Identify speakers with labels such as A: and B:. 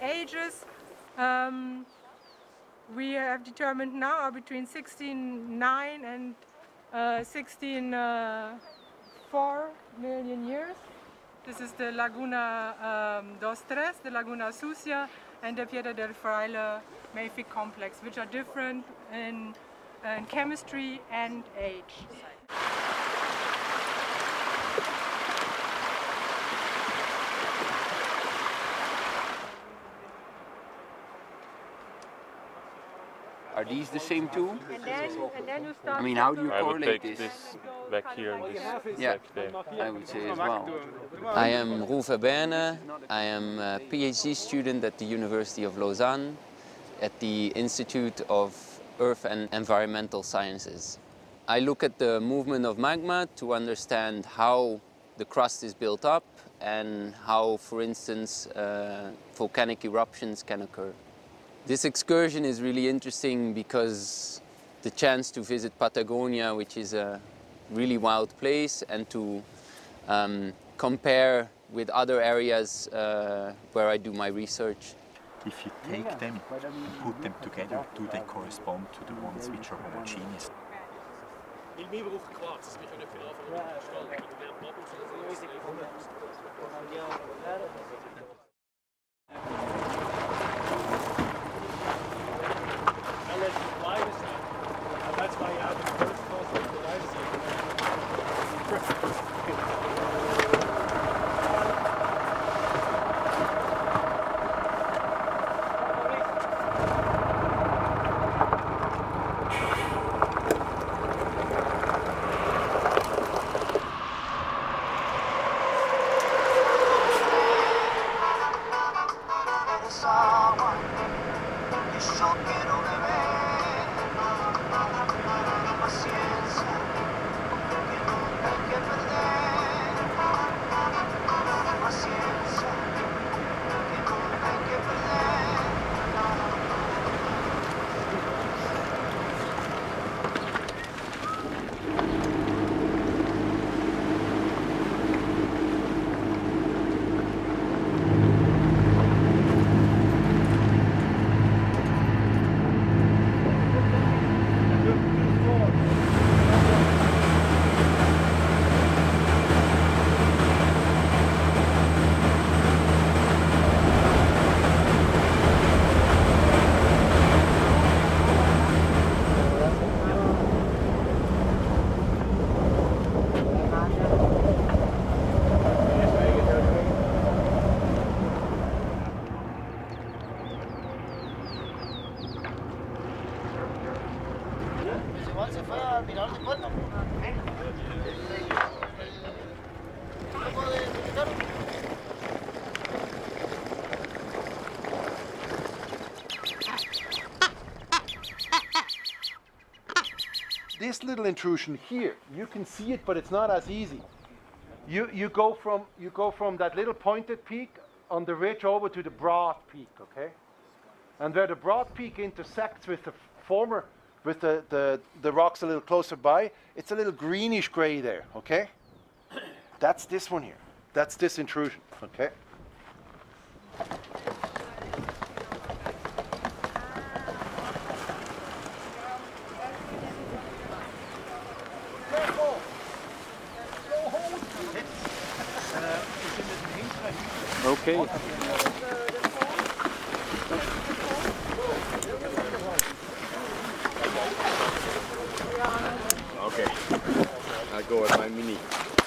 A: ages um, we have determined now are between 16.9 and uh, 16.4 million years. This is the Laguna um, dos Tres, the Laguna Sucia, and the Piedra del Fraile mafic complex, which are different in, in chemistry and age.
B: Are these the same two?
A: And then, and then you start
B: I mean, how do you
C: I would
B: correlate
C: take
B: this?
C: this back here and this
B: Yeah,
C: back there.
B: I would say as well.
D: I am Roel Verberne. I am a PhD student at the University of Lausanne at the Institute of Earth and Environmental Sciences. I look at the movement of magma to understand how the crust is built up and how, for instance, uh, volcanic eruptions can occur. This excursion is really interesting because the chance to visit Patagonia, which is a really wild place, and to um, compare with other areas uh, where I do my research.
E: If you take them and put them together, do they correspond to the ones which are homogeneous?
F: This little intrusion here, you can see it, but it's not as easy. You, you, go from, you go from that little pointed peak on the ridge over to the broad peak, okay? And where the broad peak intersects with the former, with the, the, the rocks a little closer by, it's a little greenish gray there, okay? That's this one here. That's this intrusion,
C: okay?
B: Okay. I'll go with my mini.